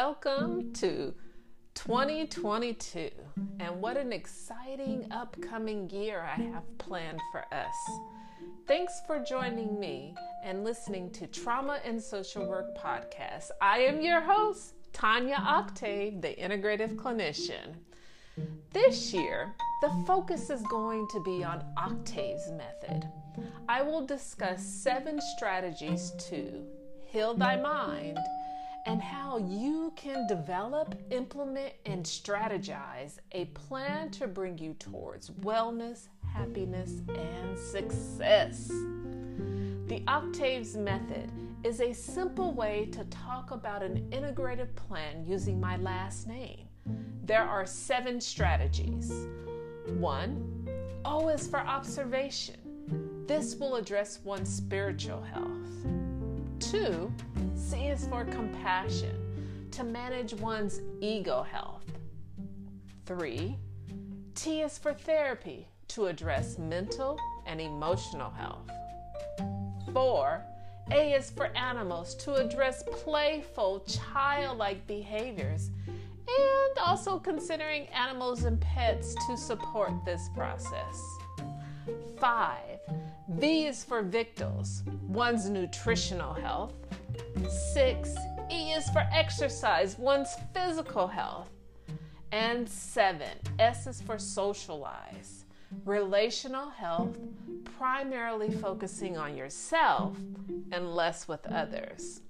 Welcome to 2022, and what an exciting upcoming year I have planned for us. Thanks for joining me and listening to Trauma and Social Work Podcast. I am your host, Tanya Octave, the integrative clinician. This year, the focus is going to be on Octave's method. I will discuss seven strategies to heal thy mind and how you can develop, implement, and strategize a plan to bring you towards wellness, happiness, and success. The Octaves Method is a simple way to talk about an integrated plan using my last name. There are seven strategies. One, O is for observation. This will address one's spiritual health. Two, C is for compassion, to manage one's ego health. Three, T is for therapy, to address mental and emotional health. Four, A is for animals, to address playful, childlike behaviors, and also considering animals and pets to support this process. Five, V is for victuals, one's nutritional health. Six, E is for exercise, one's physical health. And seven, S is for socialize, relational health, primarily focusing on yourself and less with others.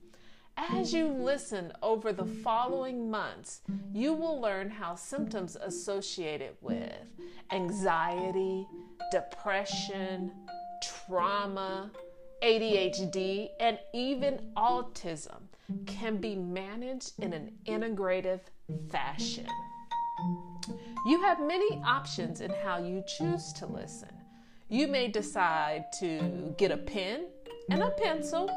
As you listen over the following months, you will learn how symptoms associated with anxiety, depression, trauma, ADHD, and even autism can be managed in an integrative fashion. You have many options in how you choose to listen. You may decide to get a pen and a pencil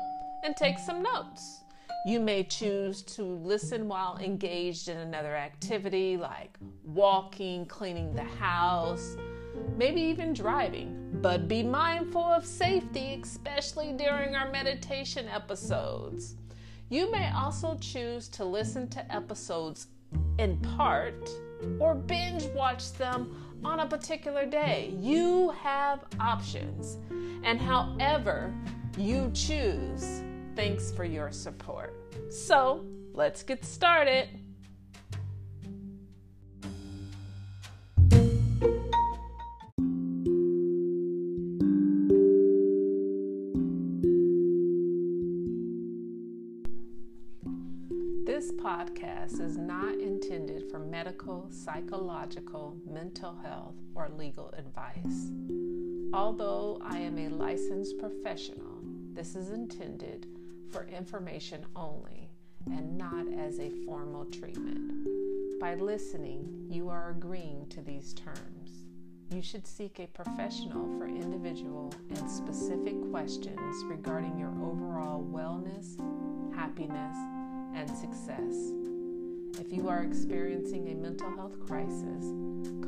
and take some notes. You may choose to listen while engaged in another activity like walking, cleaning the house, maybe even driving. But be mindful of safety, especially during our meditation episodes. You may also choose to listen to episodes in part or binge watch them on a particular day. You have options. And however you choose, Thanks for your support. So, let's get started. This podcast is not intended for medical, psychological, mental health, or legal advice. Although I am a licensed professional, this is intended for information only and not as a formal treatment. By listening, you are agreeing to these terms. You should seek a professional for individual and specific questions regarding your overall wellness, happiness, and success. If you are experiencing a mental health crisis,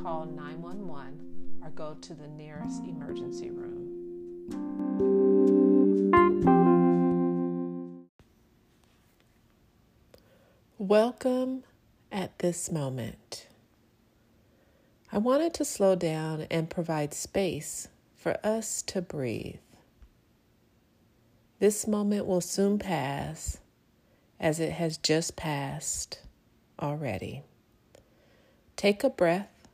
call 911 or go to the nearest emergency room. Welcome at this moment. I wanted to slow down and provide space for us to breathe. This moment will soon pass as it has just passed already. Take a breath,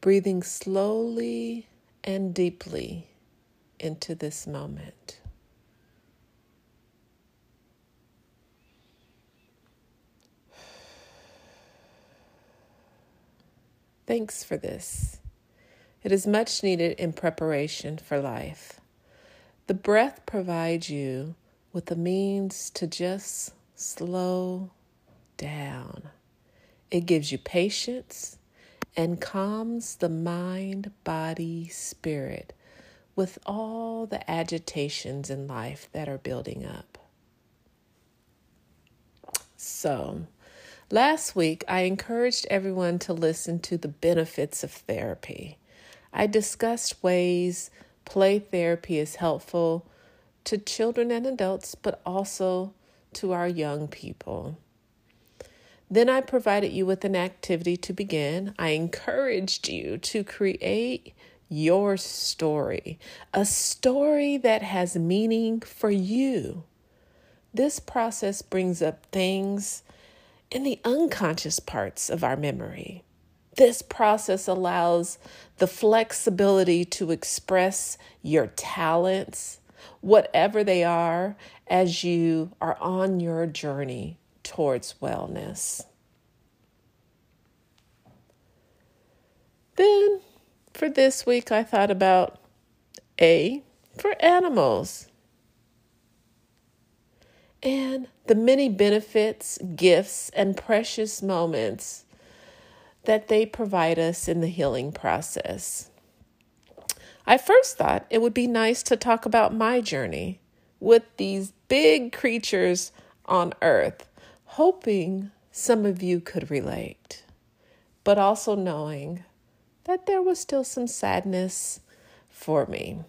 breathing slowly and deeply into this moment. Thanks for this. It is much needed in preparation for life. The breath provides you with the means to just slow down. It gives you patience and calms the mind, body, spirit with all the agitations in life that are building up. So, Last week, I encouraged everyone to listen to the benefits of therapy. I discussed ways play therapy is helpful to children and adults, but also to our young people. Then I provided you with an activity to begin. I encouraged you to create your story, a story that has meaning for you. This process brings up things in the unconscious parts of our memory. This process allows the flexibility to express your talents, whatever they are, as you are on your journey towards wellness. Then for this week, I thought about A for animals and the many benefits, gifts, and precious moments that they provide us in the healing process. I first thought it would be nice to talk about my journey with these big creatures on earth, hoping some of you could relate, but also knowing that there was still some sadness for me.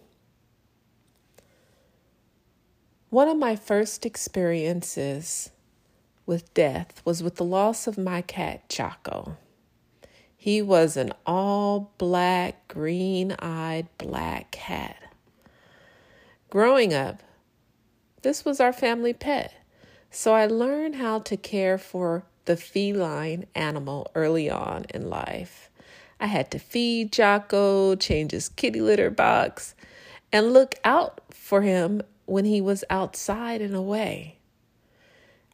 One of my first experiences with death was with the loss of my cat, Jocko. He was an all black, green eyed black cat. Growing up, this was our family pet, so I learned how to care for the feline animal early on in life. I had to feed Jocko, change his kitty litter box, and look out for him when he was outside and away.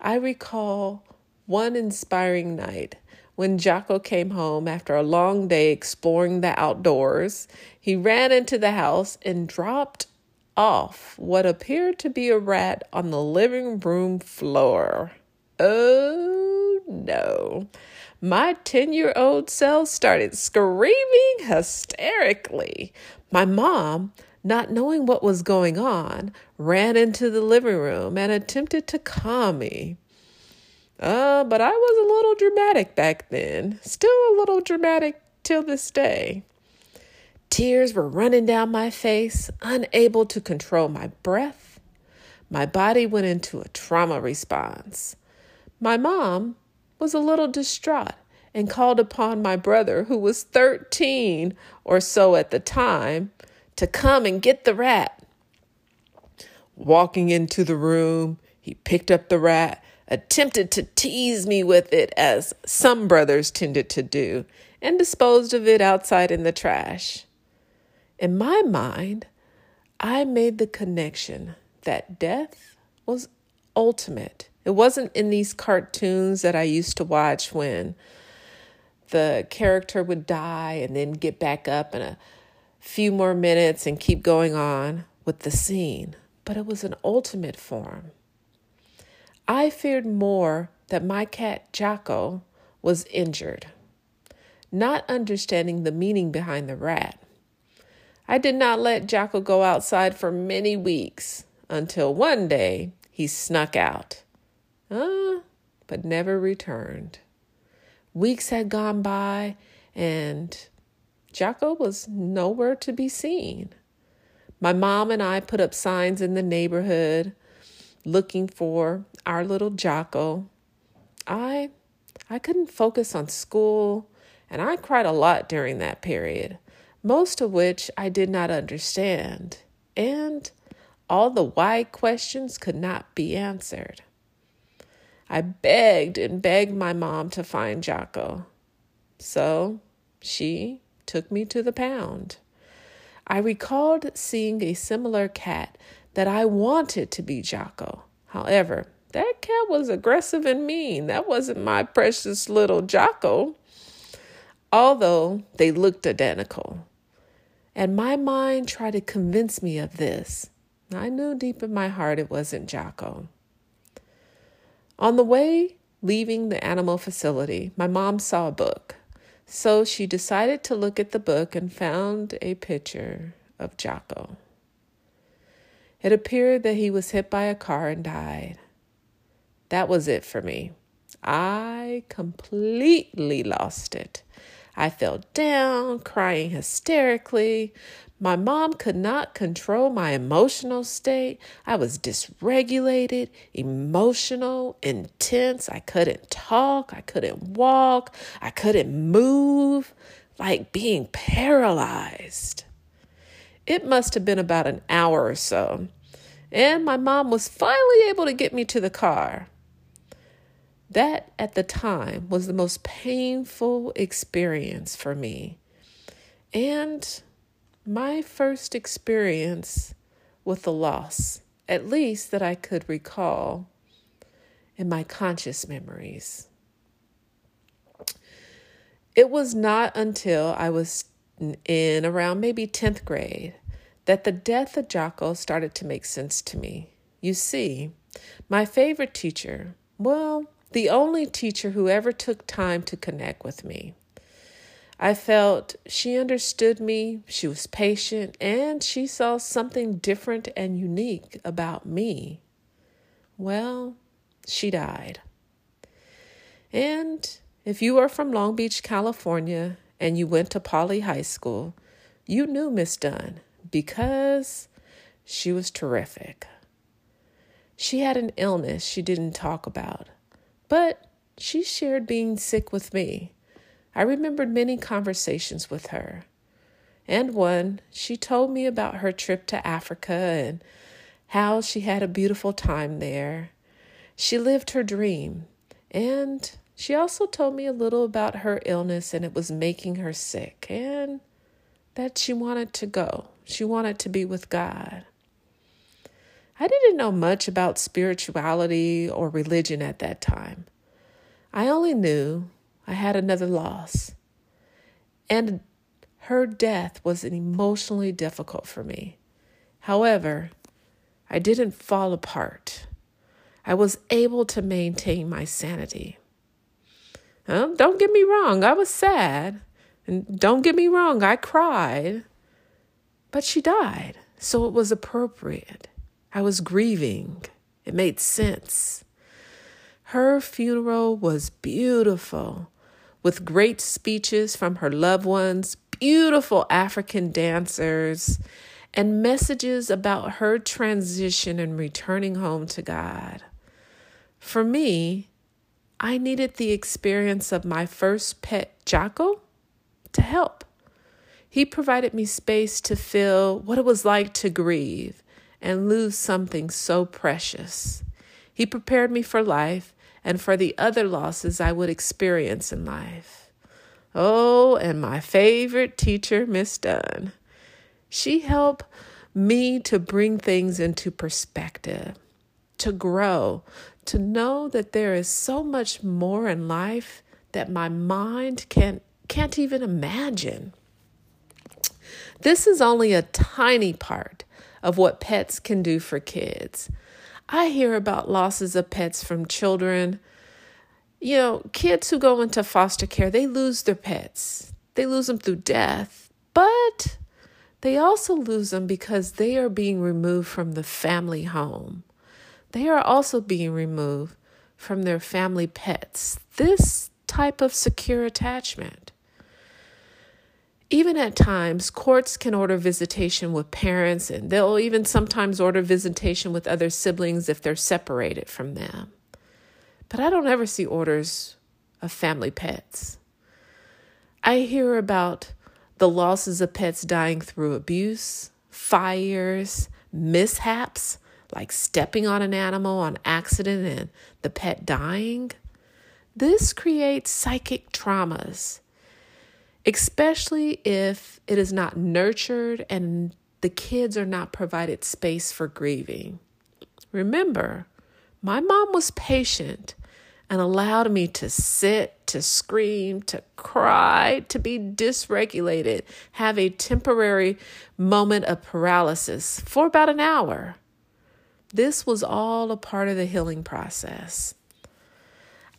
I recall one inspiring night when Jocko came home after a long day exploring the outdoors. He ran into the house and dropped off what appeared to be a rat on the living room floor. Oh no. My 10 year old self started screaming hysterically. My mom, not knowing what was going on, ran into the living room and attempted to calm me. Uh, but I was a little dramatic back then, still a little dramatic till this day. Tears were running down my face, unable to control my breath. My body went into a trauma response. My mom was a little distraught and called upon my brother, who was 13 or so at the time, to come and get the rat. Walking into the room, he picked up the rat, attempted to tease me with it, as some brothers tended to do, and disposed of it outside in the trash. In my mind, I made the connection that death was ultimate. It wasn't in these cartoons that I used to watch when the character would die and then get back up and a few more minutes and keep going on with the scene, but it was an ultimate form. I feared more that my cat Jocko was injured, not understanding the meaning behind the rat. I did not let Jocko go outside for many weeks until one day he snuck out, uh, but never returned. Weeks had gone by, and Jocko was nowhere to be seen. My mom and I put up signs in the neighborhood looking for our little Jocko. I I couldn't focus on school, and I cried a lot during that period, most of which I did not understand, and all the why questions could not be answered. I begged and begged my mom to find Jocko. So she took me to the pound. I recalled seeing a similar cat that I wanted to be Jocko. However, that cat was aggressive and mean. That wasn't my precious little Jocko. Although they looked identical. And my mind tried to convince me of this. I knew deep in my heart it wasn't Jocko. On the way leaving the animal facility, my mom saw a book. So she decided to look at the book and found a picture of Jocko. It appeared that he was hit by a car and died. That was it for me. I completely lost it. I fell down, crying hysterically. My mom could not control my emotional state. I was dysregulated, emotional, intense. I couldn't talk. I couldn't walk. I couldn't move, like being paralyzed. It must have been about an hour or so. And my mom was finally able to get me to the car. That at the time was the most painful experience for me. And my first experience with the loss, at least that I could recall in my conscious memories. It was not until I was in around maybe 10th grade that the death of Jocko started to make sense to me. You see, my favorite teacher, well, the only teacher who ever took time to connect with me, I felt she understood me, she was patient, and she saw something different and unique about me. Well, she died. And if you are from Long Beach, California, and you went to Poly High School, you knew Miss Dunn because she was terrific. She had an illness she didn't talk about, but she shared being sick with me. I remembered many conversations with her. And one, she told me about her trip to Africa and how she had a beautiful time there. She lived her dream. And she also told me a little about her illness and it was making her sick and that she wanted to go. She wanted to be with God. I didn't know much about spirituality or religion at that time. I only knew I had another loss. And her death was emotionally difficult for me. However, I didn't fall apart. I was able to maintain my sanity. Um, don't get me wrong, I was sad. And don't get me wrong, I cried. But she died, so it was appropriate. I was grieving. It made sense. Her funeral was beautiful with great speeches from her loved ones, beautiful African dancers, and messages about her transition and returning home to God. For me, I needed the experience of my first pet, Jocko, to help. He provided me space to feel what it was like to grieve and lose something so precious. He prepared me for life and for the other losses I would experience in life. Oh, and my favorite teacher, Miss Dunn. She helped me to bring things into perspective, to grow, to know that there is so much more in life that my mind can't, can't even imagine. This is only a tiny part of what pets can do for kids. I hear about losses of pets from children. You know, kids who go into foster care, they lose their pets. They lose them through death, but they also lose them because they are being removed from the family home. They are also being removed from their family pets. This type of secure attachment. Even at times, courts can order visitation with parents, and they'll even sometimes order visitation with other siblings if they're separated from them. But I don't ever see orders of family pets. I hear about the losses of pets dying through abuse, fires, mishaps, like stepping on an animal on accident and the pet dying. This creates psychic traumas especially if it is not nurtured and the kids are not provided space for grieving. Remember, my mom was patient and allowed me to sit, to scream, to cry, to be dysregulated, have a temporary moment of paralysis for about an hour. This was all a part of the healing process.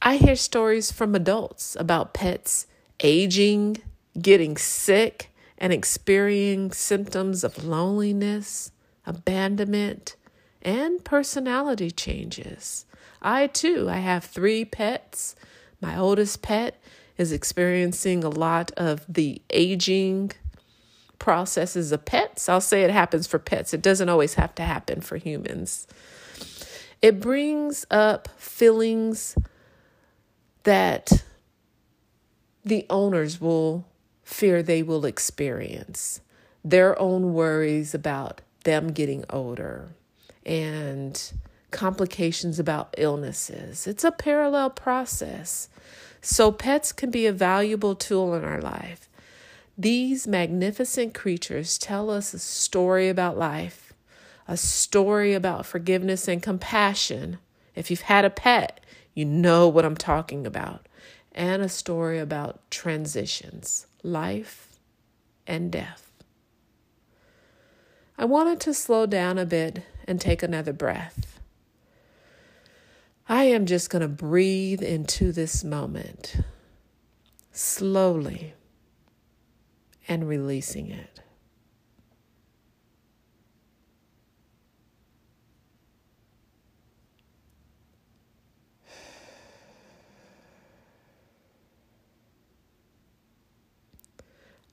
I hear stories from adults about pets aging, getting sick and experiencing symptoms of loneliness, abandonment, and personality changes. I too, I have three pets. My oldest pet is experiencing a lot of the aging processes of pets. I'll say it happens for pets, it doesn't always have to happen for humans. It brings up feelings that the owners will fear they will experience, their own worries about them getting older, and complications about illnesses. It's a parallel process. So, pets can be a valuable tool in our life. These magnificent creatures tell us a story about life, a story about forgiveness and compassion. If you've had a pet, you know what I'm talking about. And a story about transitions, life and death. I wanted to slow down a bit and take another breath. I am just going to breathe into this moment slowly and releasing it.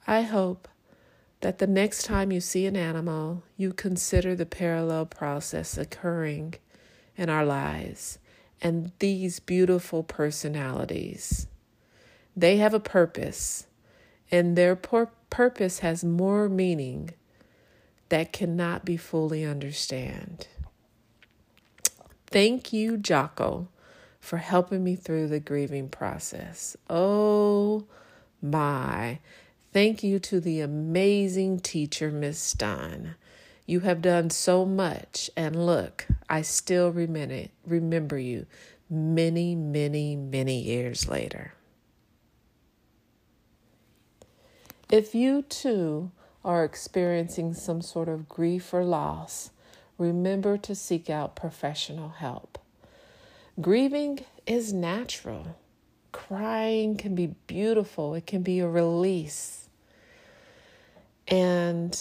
I hope that the next time you see an animal, you consider the parallel process occurring in our lives and these beautiful personalities. They have a purpose, and their pur- purpose has more meaning that cannot be fully understood. Thank you, Jocko, for helping me through the grieving process. Oh my. Thank you to the amazing teacher, Miss Stein. You have done so much, and look, I still remember, you many, many, many years later. If you too are experiencing some sort of grief or loss, remember to seek out professional help. Grieving is natural. Crying can be beautiful, it can be a release. And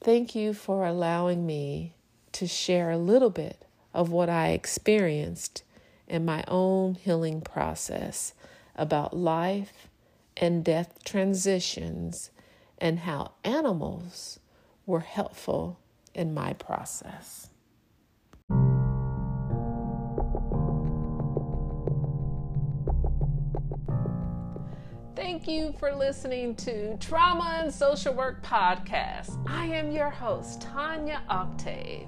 thank you for allowing me to share a little bit of what I experienced in my own healing process about life and death transitions and how animals were helpful in my process. Thank you for listening to Trauma and Social Work Podcast. I am your host, Tanya Octave.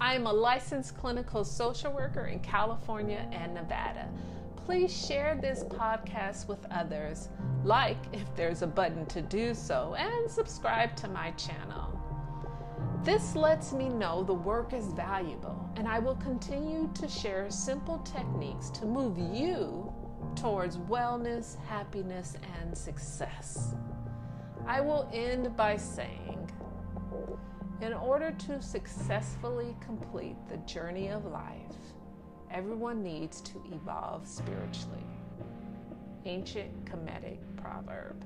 I am a licensed clinical social worker in California and Nevada please share this podcast with others, like if there's a button to do so, and subscribe to my channel. This lets me know the work is valuable, and I will continue to share simple techniques to move you towards wellness, happiness, and success. I will end by saying in order to successfully complete the journey of life, everyone needs to evolve spiritually. Ancient Kemetic proverb.